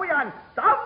出纳归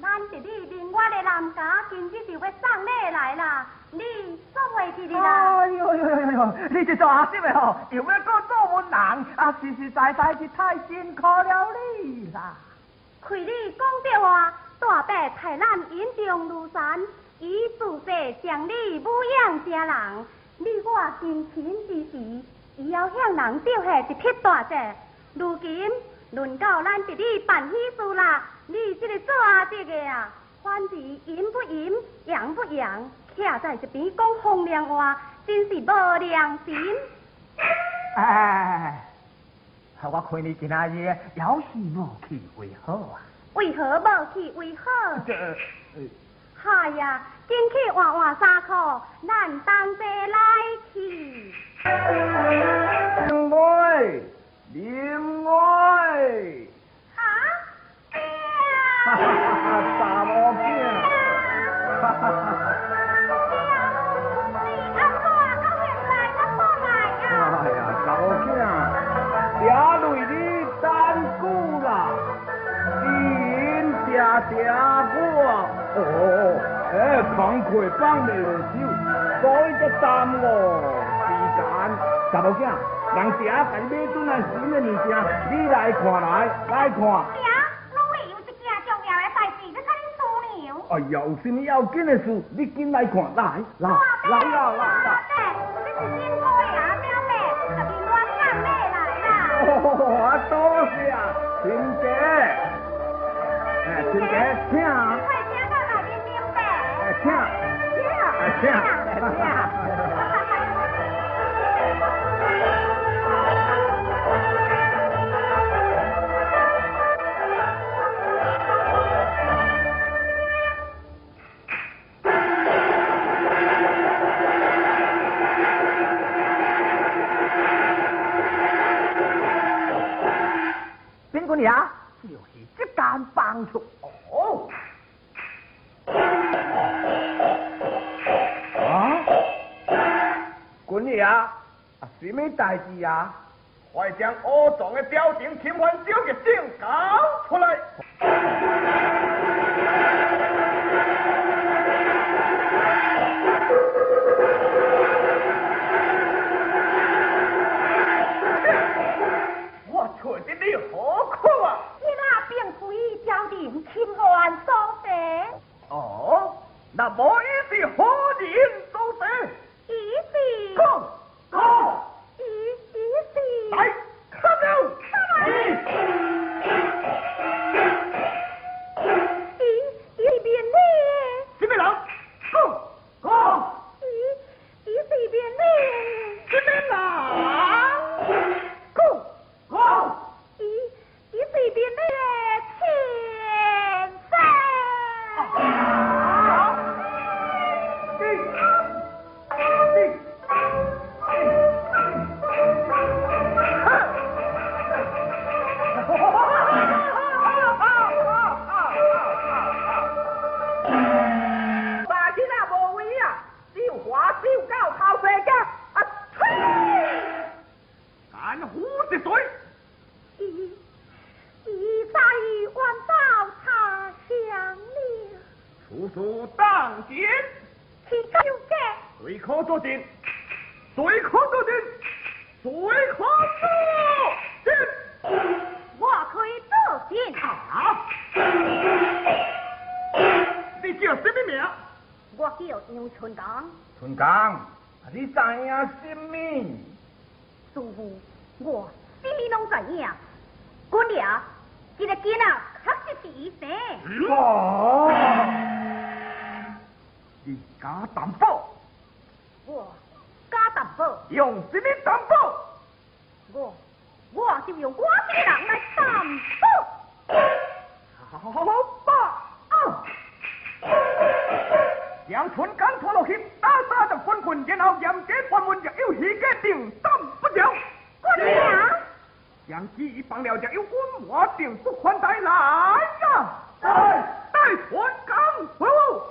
咱是你另外的男家，今日就要送礼来啦，你做回去的啦。哎呦呦呦呦呦，你这做阿叔的吼，又要过做文人，啊实实在在是太辛苦了你啦。亏你讲着话，大伯派咱引中如山，以自细将你抚养成人，你我亲情之时，以后向人丢下一匹大石，如今。轮到咱这里办喜事啦！你这个做阿爹的啊，反是阴不阴，阳不阳，徛在一边讲风凉话，真是无良心。哎，我看你今仔日要是无去为好啊？为何无去为何？这，哎呀，今进去换换衫裤，咱当地来去。林爱，林爱，啊，哈哈哈哈，查某囝，哈哈哈哈。你阿哥啊，到现在才过来啊？哎呀，查某囝，爹为你等久啦，因谢谢我。哦，哎，慷慨放袂落手，所以才耽误时间。查某囝，人爹甲你买转来新的物件，你来看来，来看。爹，拢会有一件重要的代志，要甲你商量。哎呀，有什么要紧的事，你进来看，来来来来来啦。这是新妇的阿表妹，特别暖讲买来啦。哦，多谢亲家，哎，亲姐请，快请到内面明白。哎请，哎请，个呀？就是这间房厝。哦，啊，滚爷啊，什么代志啊？快将恶状的表情侵犯小嘅证搞出来！叫杨春刚。春刚，你知影什么？师傅，我什么拢知影。姑娘，这个囡仔确实是医生。哦，你敢担保？我敢担保，用什么担保？我我就用我这个人来担保。好吧，啊！将春刚拖落去，打杀的昏昏，然后严加关门，若有虚假定当不了。姑娘，将其放了，若有官话定不还带来呀！带带春刚回屋。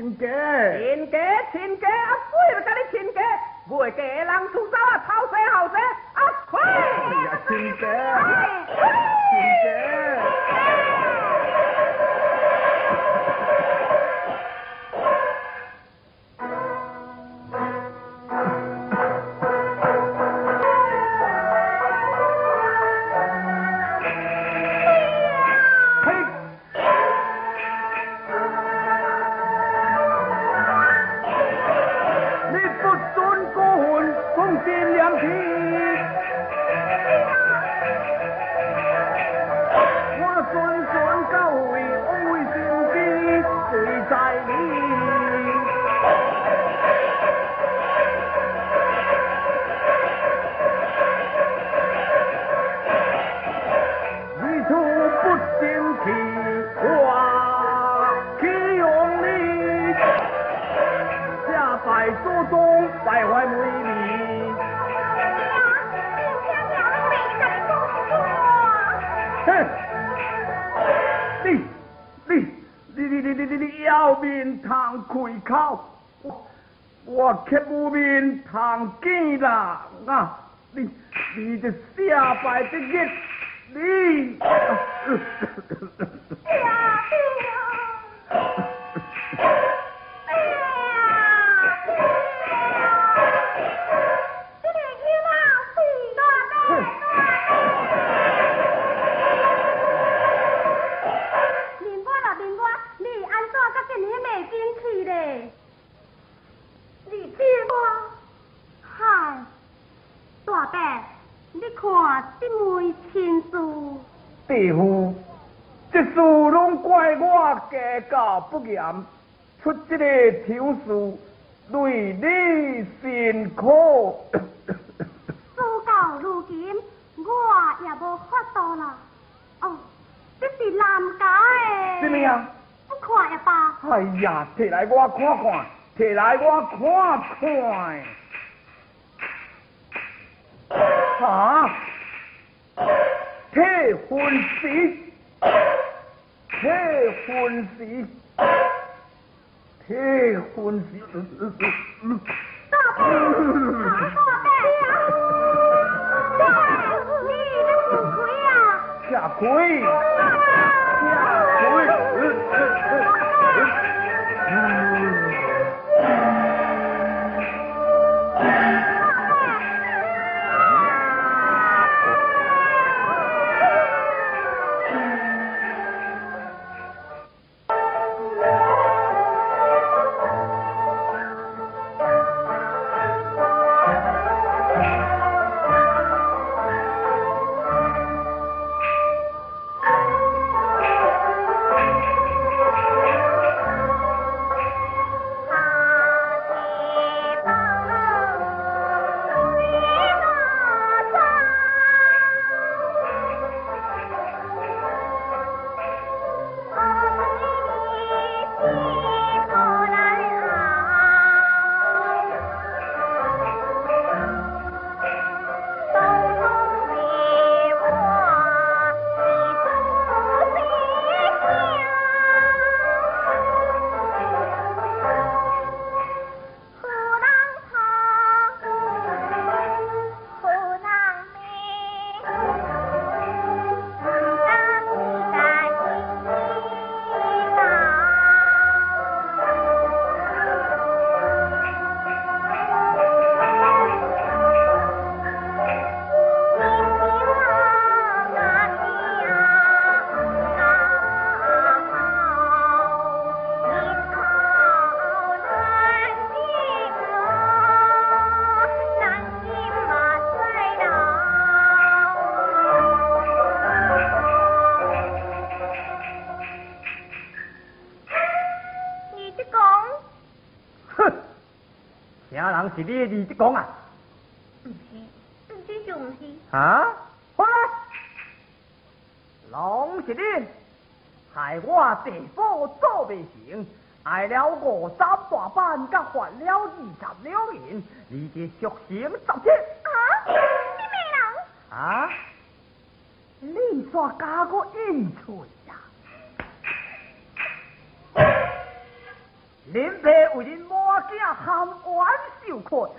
亲家，亲家，亲家，啊，鬼了，甲你亲家，袂嫁的人出走啊，偷生后生，啊，快！哎呀，亲家，亲家。要面堂开口，我我却无面堂见啦啊！你你这下拜的日，你。明白啦，明白，你安怎甲今日袂进去咧？你知我？嗨，大伯，你看这枚亲事，弟夫，这事拢怪我家教不严，出这个丑事，累你辛苦。事到如今，我也无法度啦。哦，这是南家的。什么呀？不看也罢。哎呀，摕来我看看，摕来我看看。啊！退婚时，退婚时，退婚时。大伯，啊，大伯你？下跪，是你的二职工啊？不是，不是就是。啊？好啦，拢是你，害我地府做未成，挨了五十大板，甲罚了二十两银，你这属刑十七啊？什么人？啊？你煞加个应嘴呀？恁爸为恁母囝含冤受